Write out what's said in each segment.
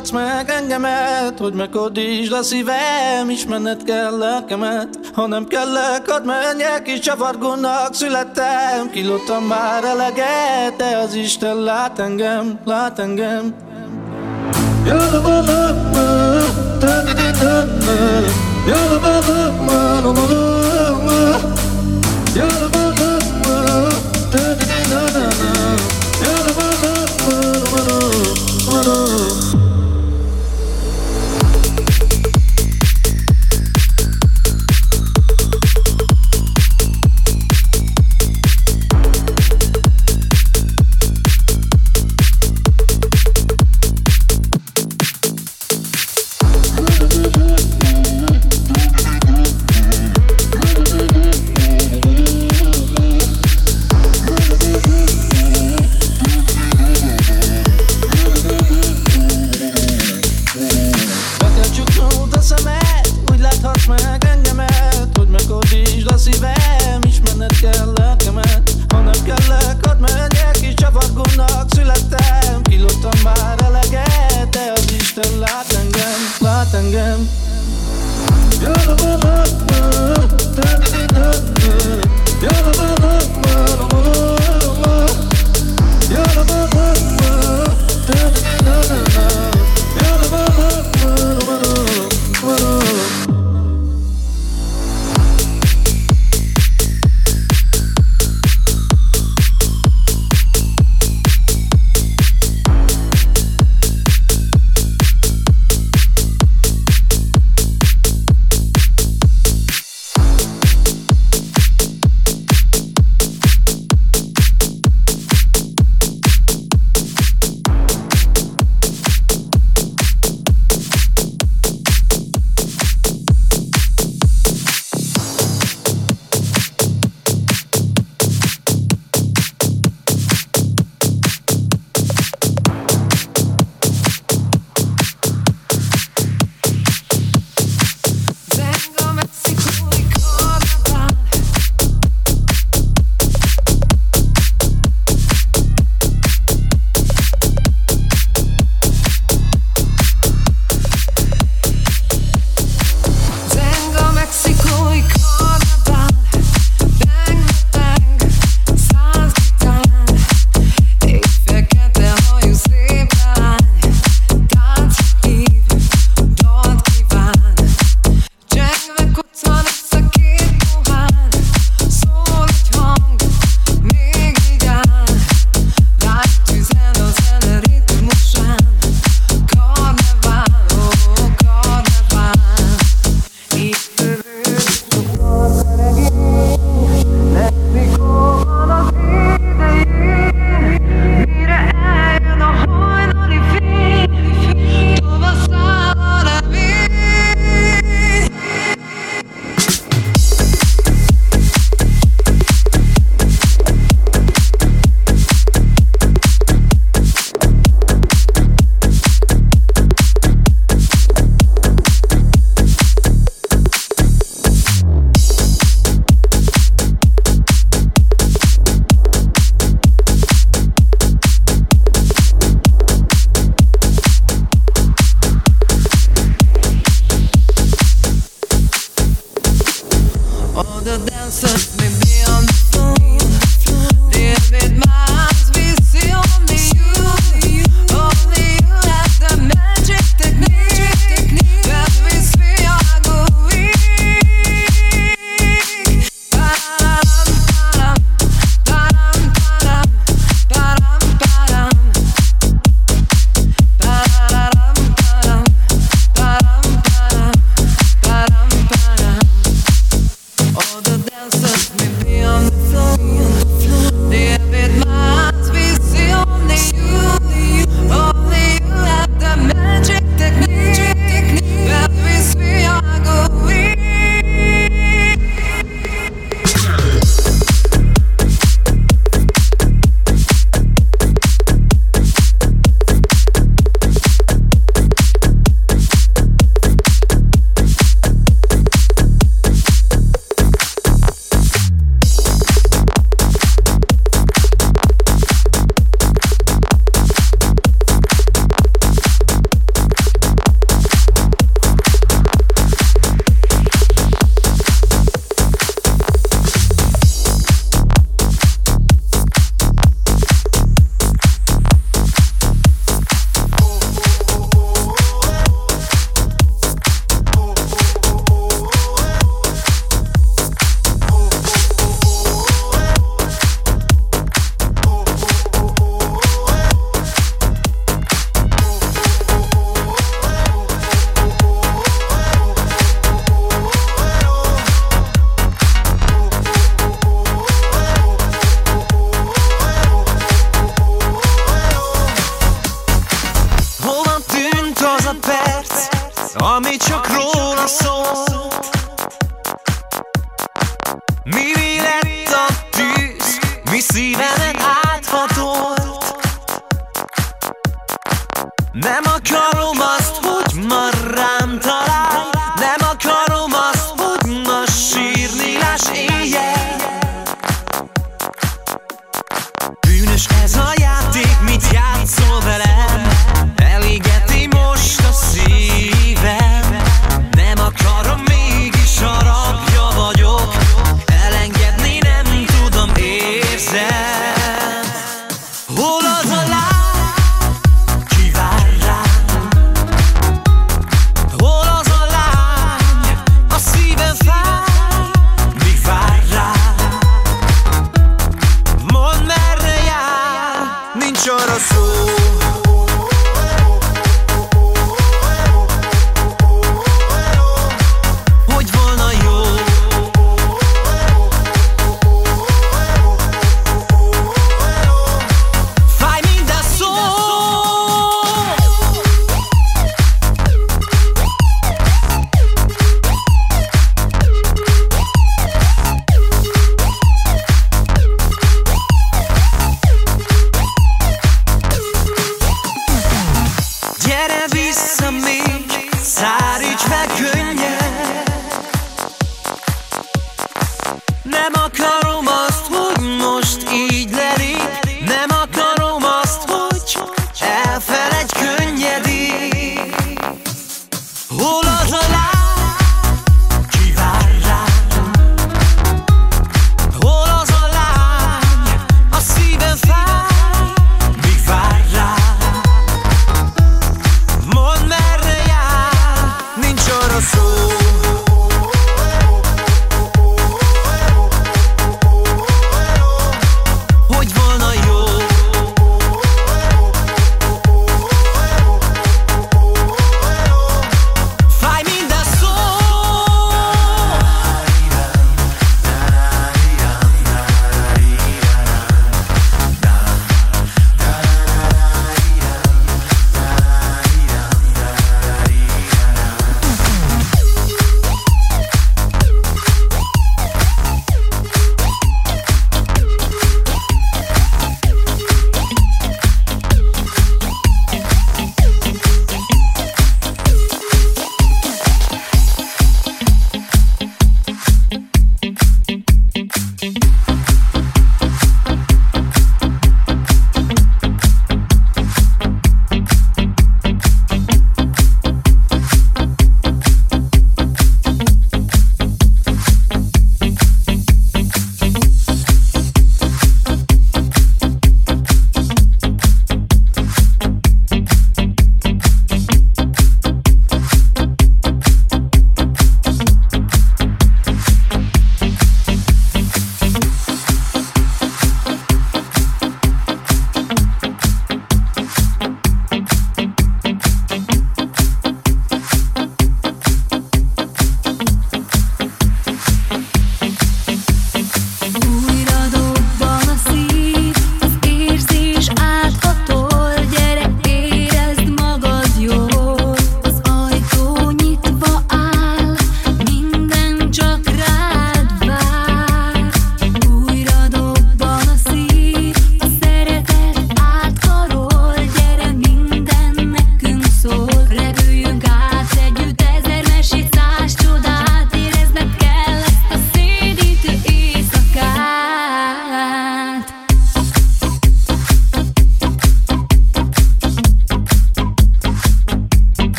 Hallgatsz meg engemet, hogy mekodítsd a szívem Ismerned kell lelkemet, ha nem kell, hadd menjek is Csavargónak születtem, kilottam már eleget De az Isten lát engem, lát engem. Yalla bana tani dinanma Yalla bana manu malama Yalla bana tani dinanma Yalla bana manu malama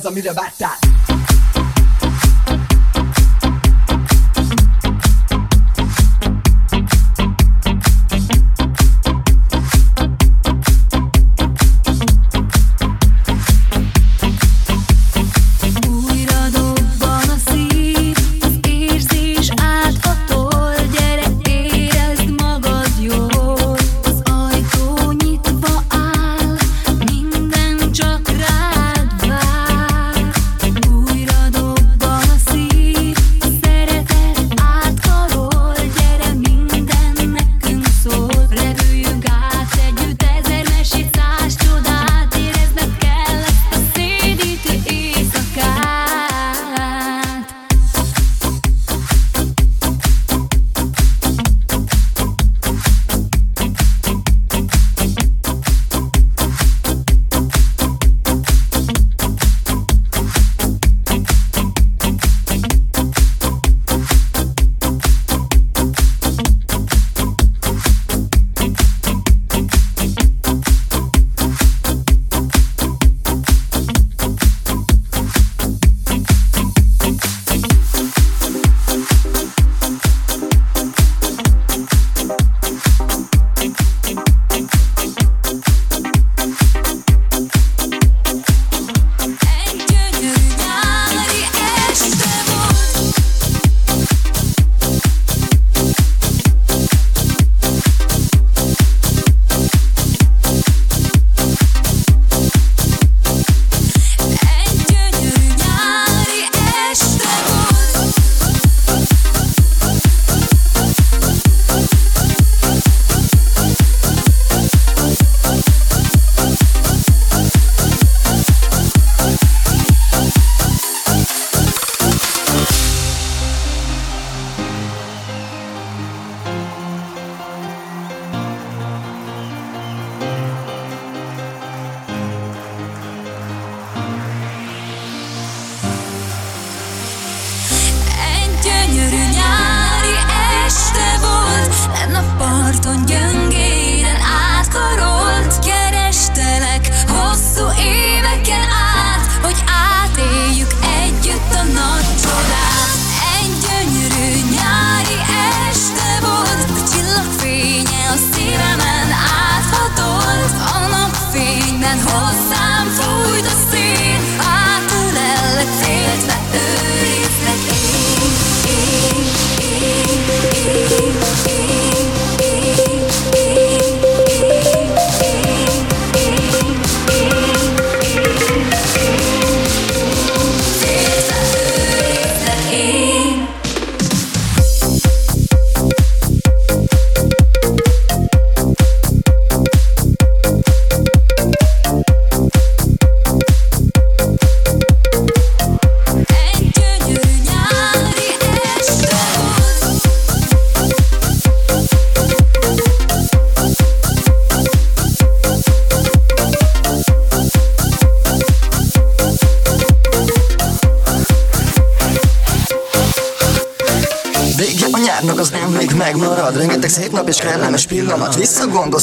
tudom, minden lesz,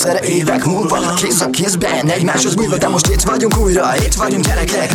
Egyszerre évek múlva, kéz a kézben, egymáshoz bújva De most itt vagyunk újra, itt vagyunk gyerekek.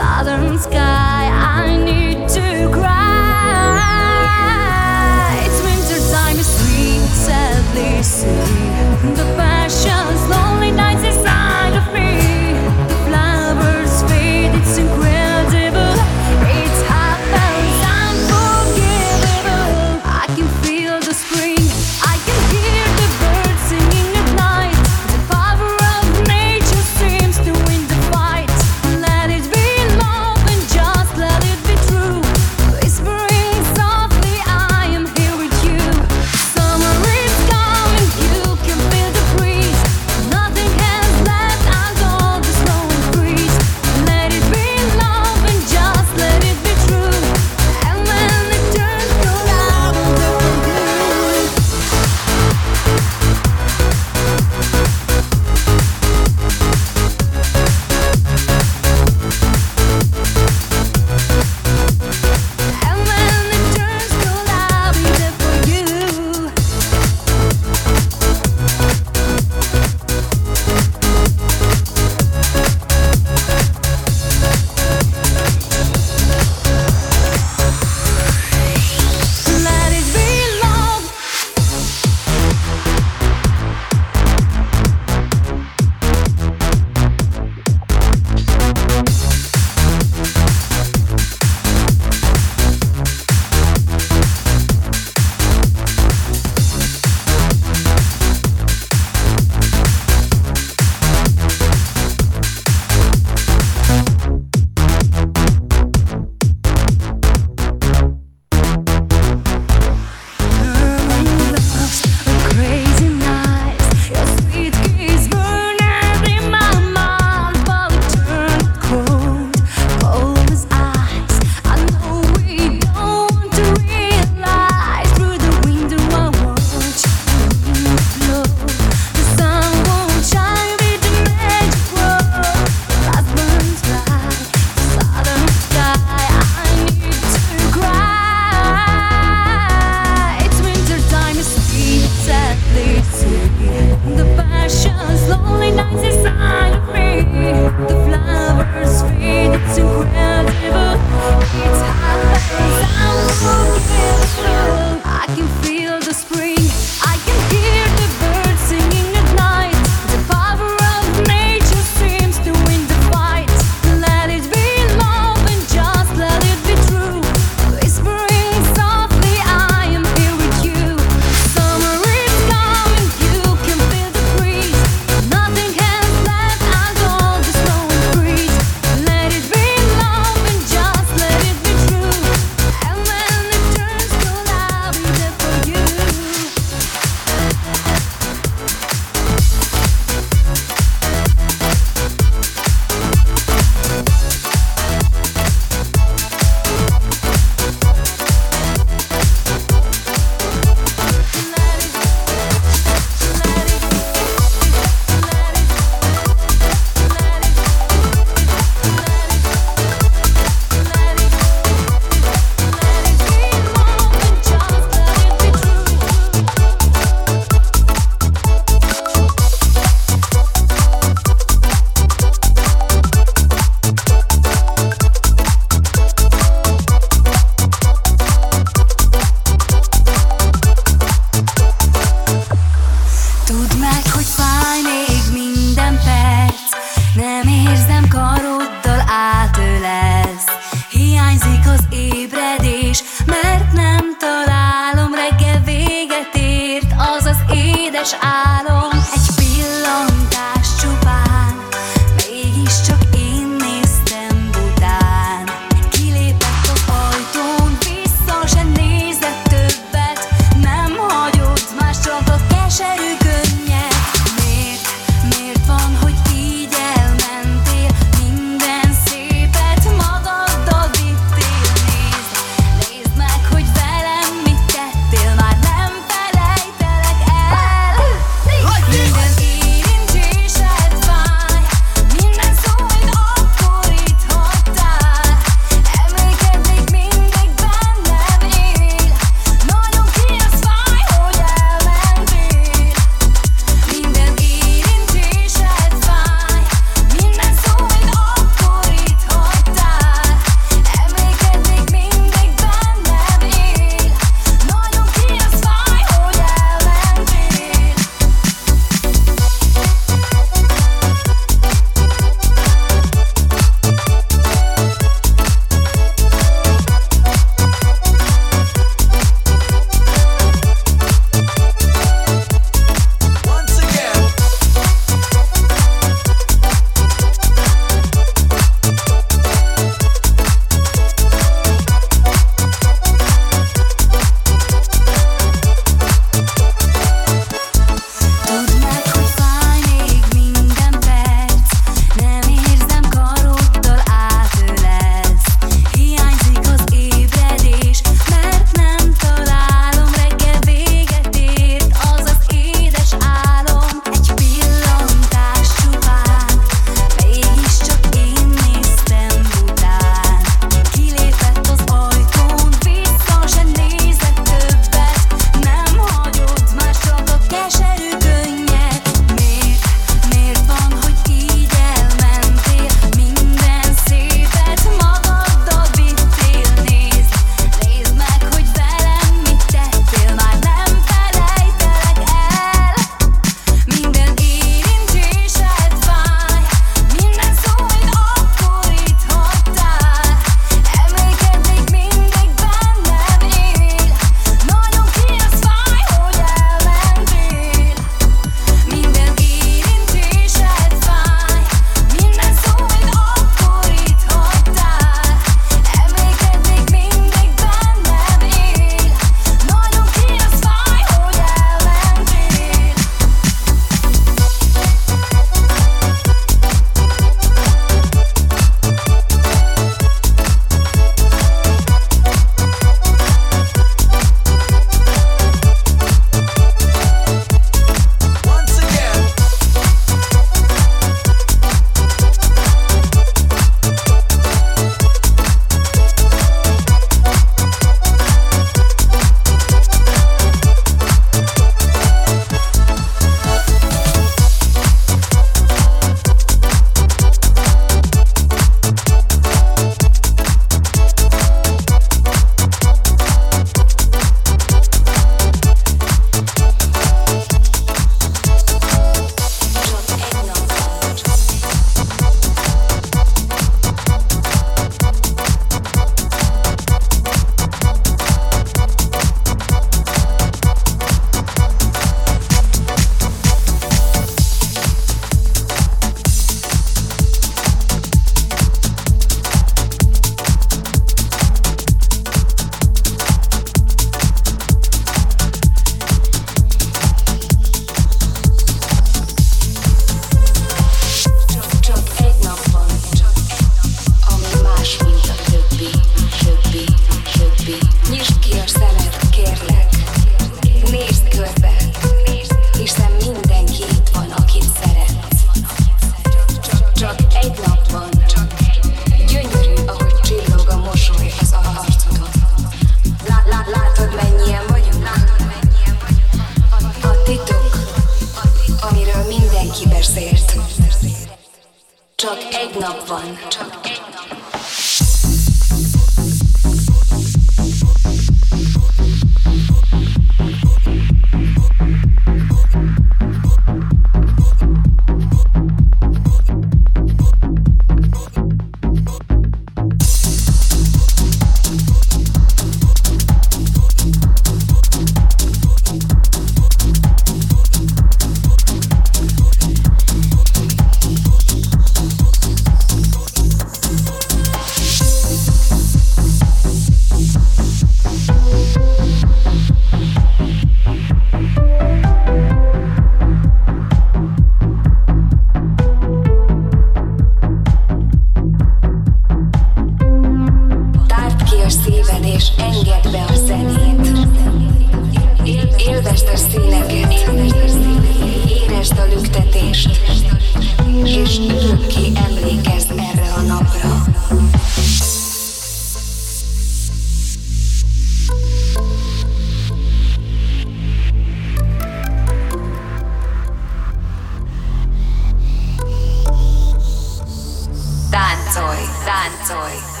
万岁！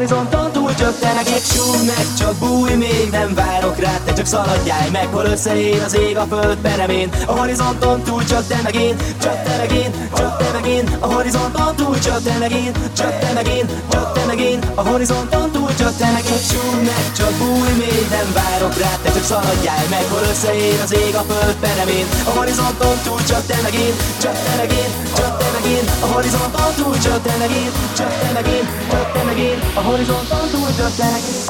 Horizonton túl megint. Súg meg, csak bújj, még nem várok rá, te csak szaladjál meg, hol összeér az ég a föld peremén. A horizonton túl csak te megint, csak te megint, csak te megint, a horizonton túl csak te megint, csak te megint, csak te megint, a horizonton túl csak te megint. Súg meg, csak bújj, még nem várok rá, te csak szaladjál meg, hol összeér az ég a föld peremén. A horizonton túl csak te megint, csak te megint, csak te megint, a horizonton túl csak te megint, csak te megint, csak te megint, a horizonton túl csak te megint. Ez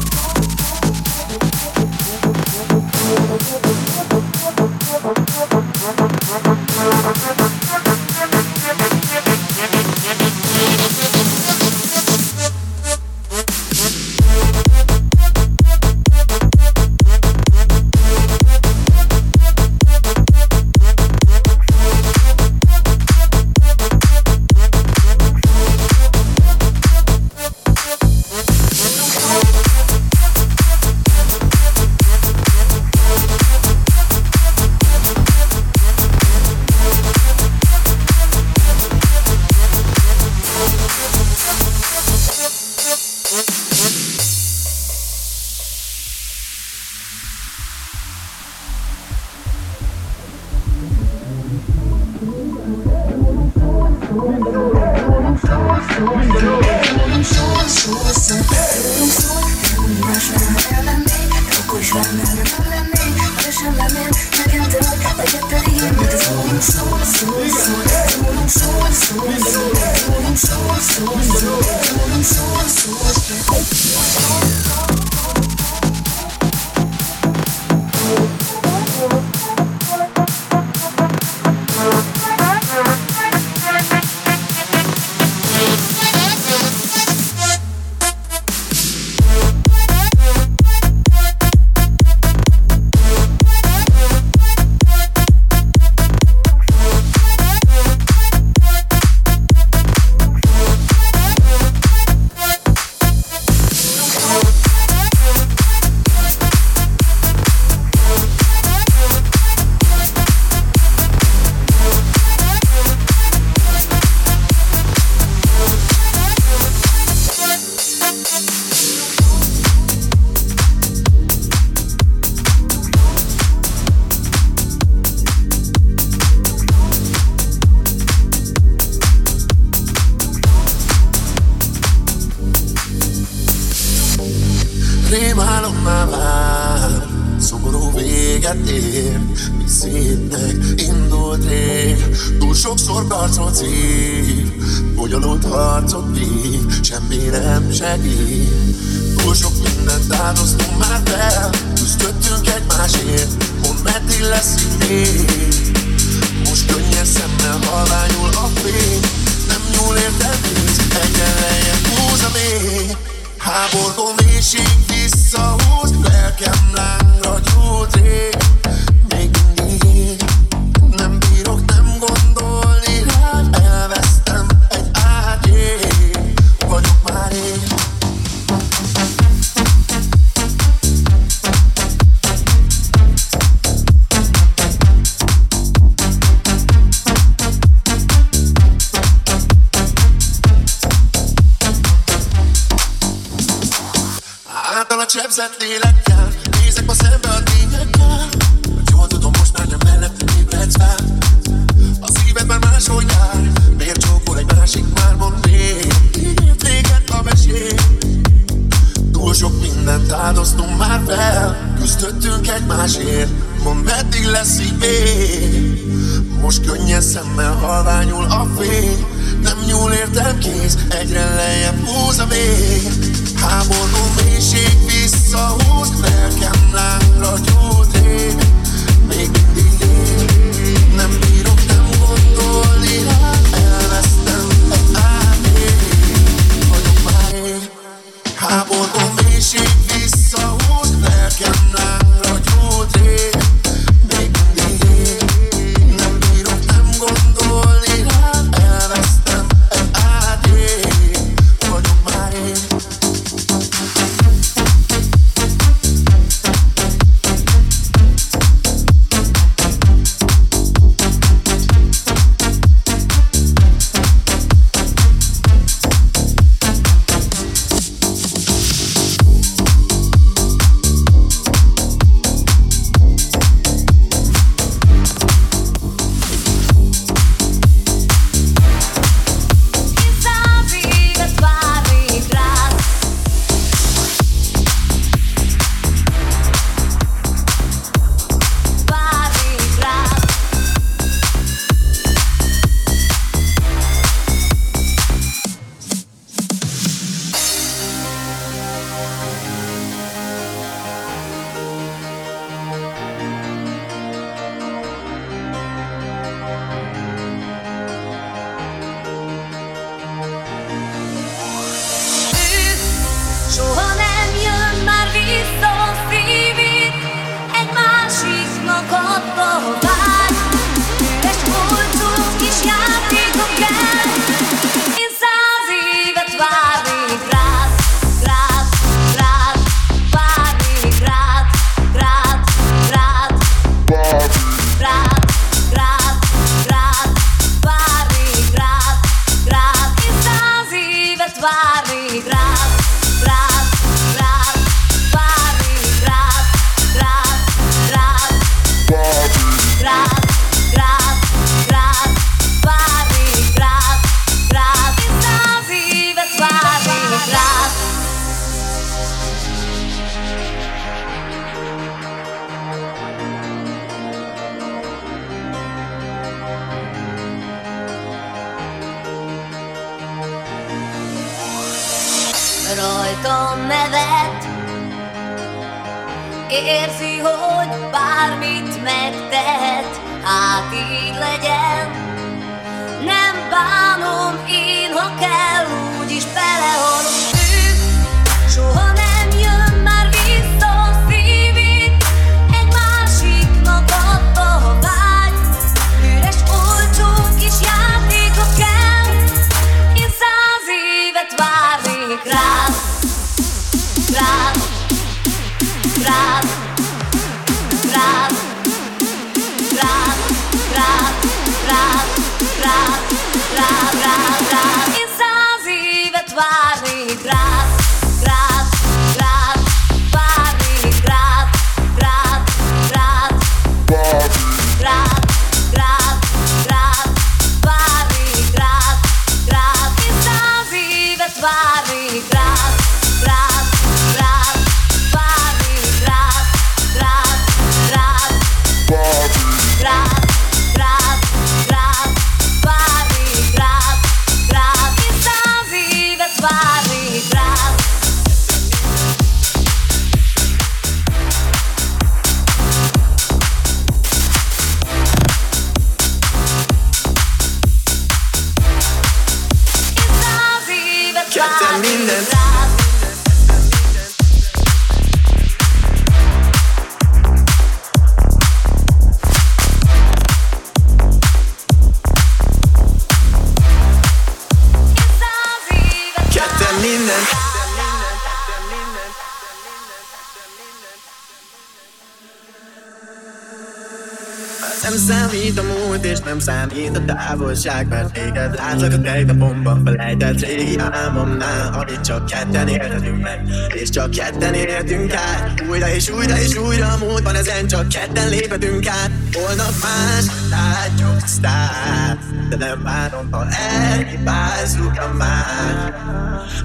Nem számít a múlt és nem számít a távolság Mert téged látlak a tegnapomban felejtett régi álmomnál Amit csak ketten élhetünk meg És csak ketten értünk át. Újra és újra és újra a múltban ezen csak ketten léphetünk át. Holnap más, látjuk tisztán De nem várom, ha elhibázzuk a már.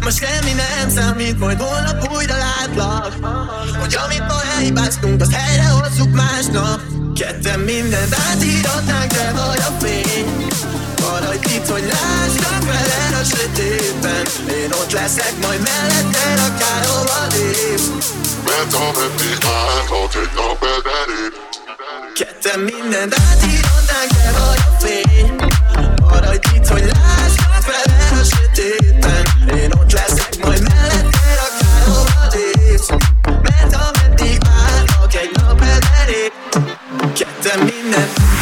Most semmi nem számít, majd holnap újra látlak Hogy amit ma elhibáztunk, azt helyre hozzuk másnap Ketten mindent átírhatnánk, de vagy a fény. Maradj itt, hogy lássak veled a sötétben. Én ott leszek, majd melletted akárhova lépsz Mert ameddig várnak egy nap elderít Ketten mindent átírhatnánk, de vagy a fény. Maradj itt, hogy lássak veled a sötétben. Én ott leszek, majd melletted akárhova lépsz that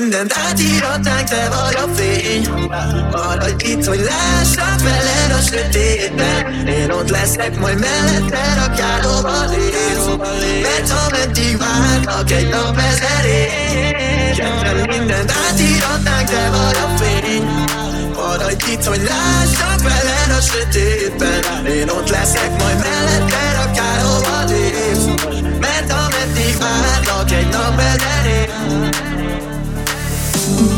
mindent átírhatnánk, te vagy a fény. Maradj itt, hogy lássak veled a sötétben Én ott leszek, majd melletted akárhova lépsz Mert ameddig várnak egy nap ezer év Ketten mindent átírhatnánk, te vagy a fény. Maradj itt, hogy lássak veled a sötétben Én ott leszek, majd melletted akárhova lépsz Mert ameddig várnak egy nap ezer év soon.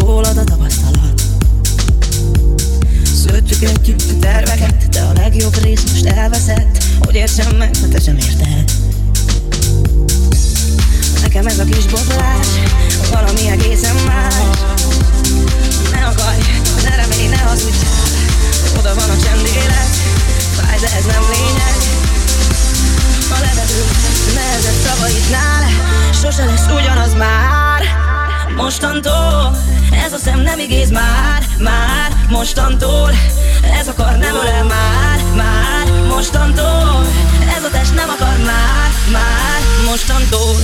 Rólad a tapasztalat. Szőttük együtt a terveket, de a legjobb rész most elveszett. Hogy értsem meg, ha te sem érted. Nekem ez a kis botlás, valami egészen más. Ne akarj, ne remélj, ne hazudjál. Oda van a csendélet, fáj, de ez nem lényeg. A levegő nehezebb szavaidnál Sose lesz ugyanaz már Mostantól ez a szem nem igéz már, már Mostantól ez akar nem ölel már, már Mostantól ez a test nem akar már, már Mostantól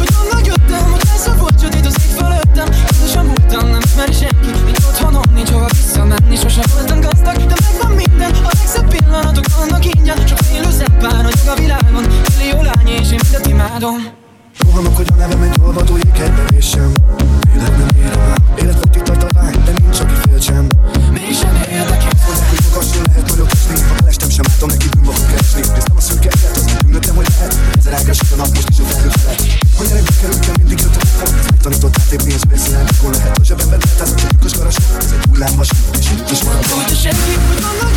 Ugyan megjöttem, hogy ez a volt, sötét az ég fölöttem. Közösen múltam, nem ismeri senki Nincs otthonom, nincs hova visszamenni Sose voltam gazdag, de megvan minden. A legszebb pillanatok vannak ingyen Csak élő szempár, a világon. Millió lány, és én mindet imádom. Rohanok, hogy a nevem egy olvadó jégkedben és sem nem ér alá, életben Te pénz beszélnek, akkor lehet, hogy a bemet lehet, az a titkos parasok, ez egy hullámvasút, és itt is van. Hogy a semmi, hogy a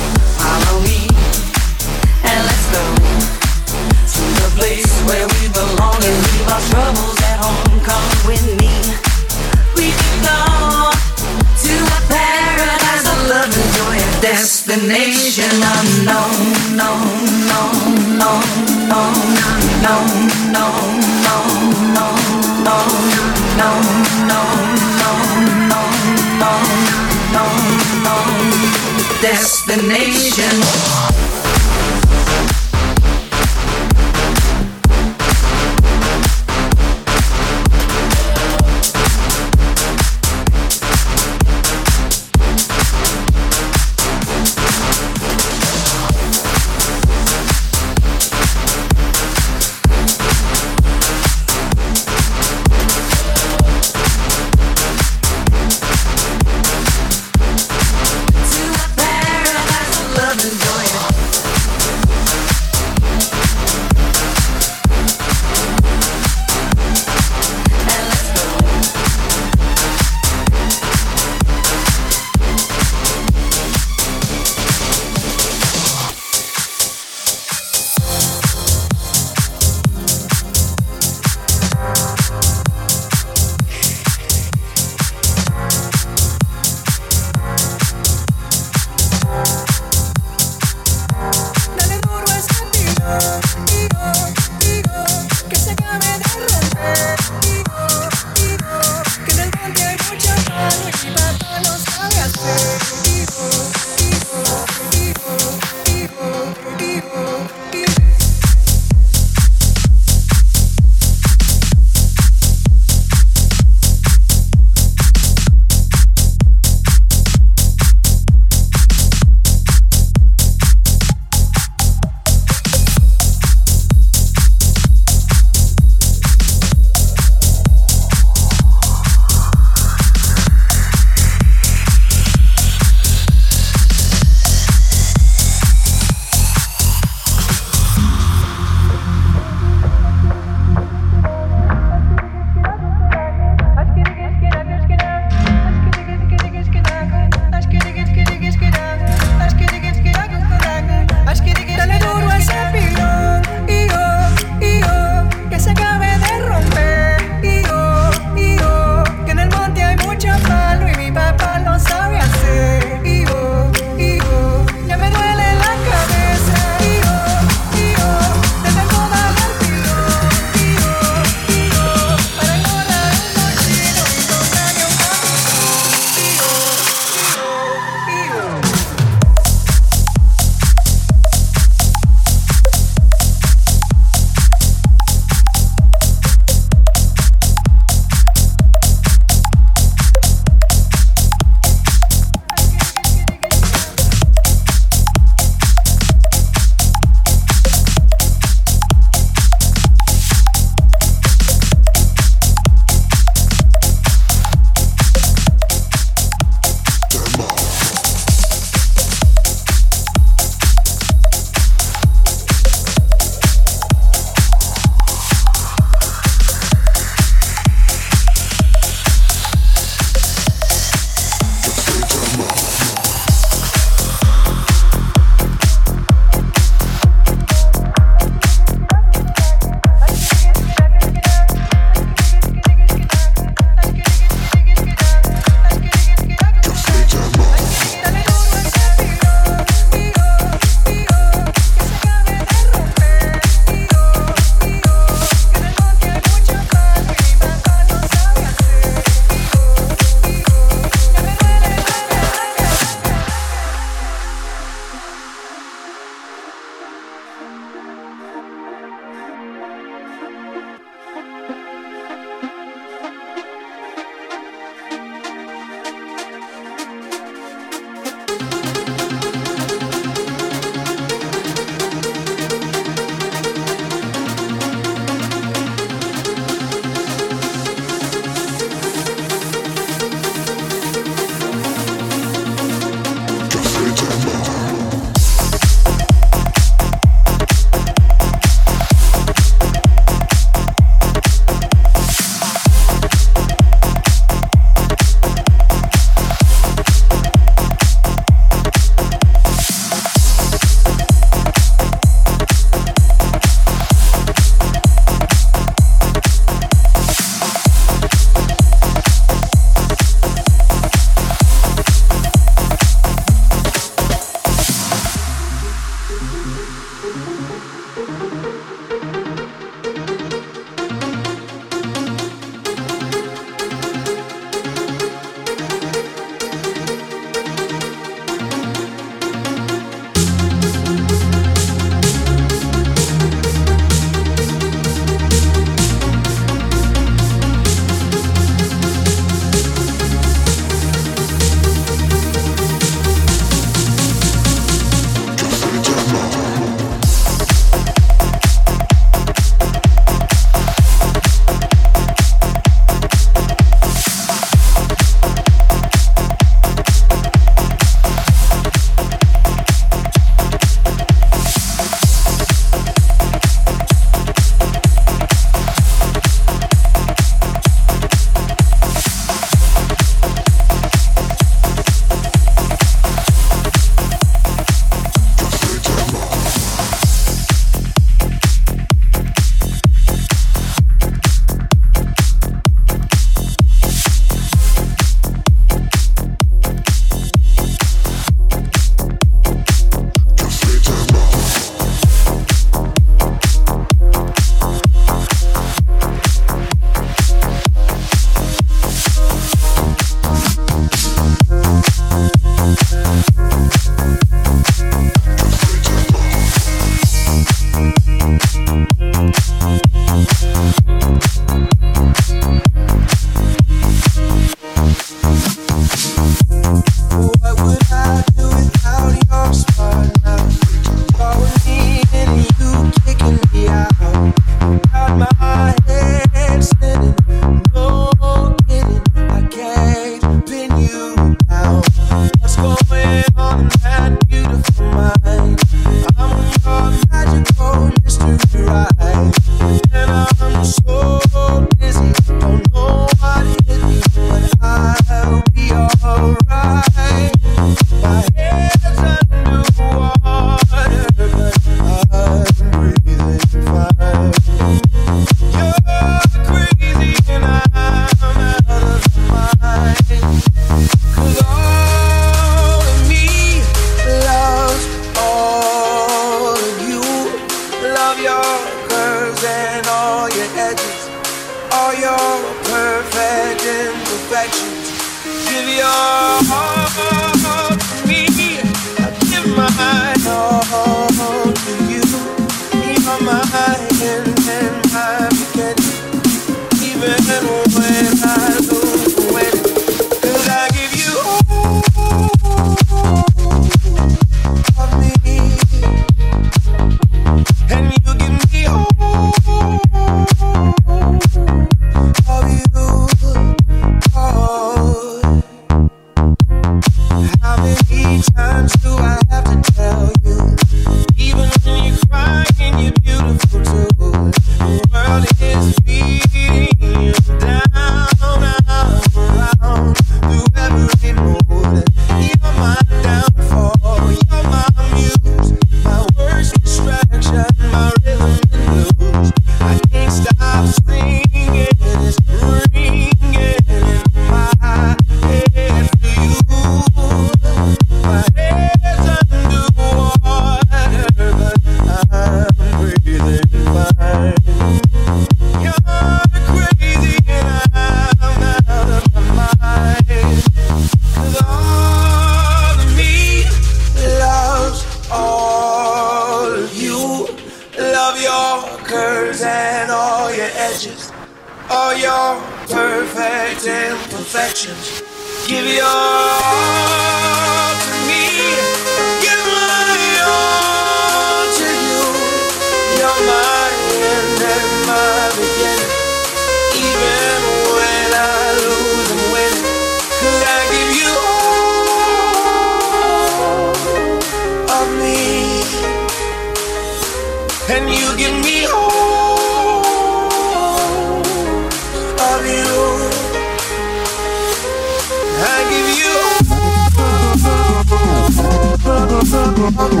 Can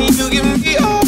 you give me all?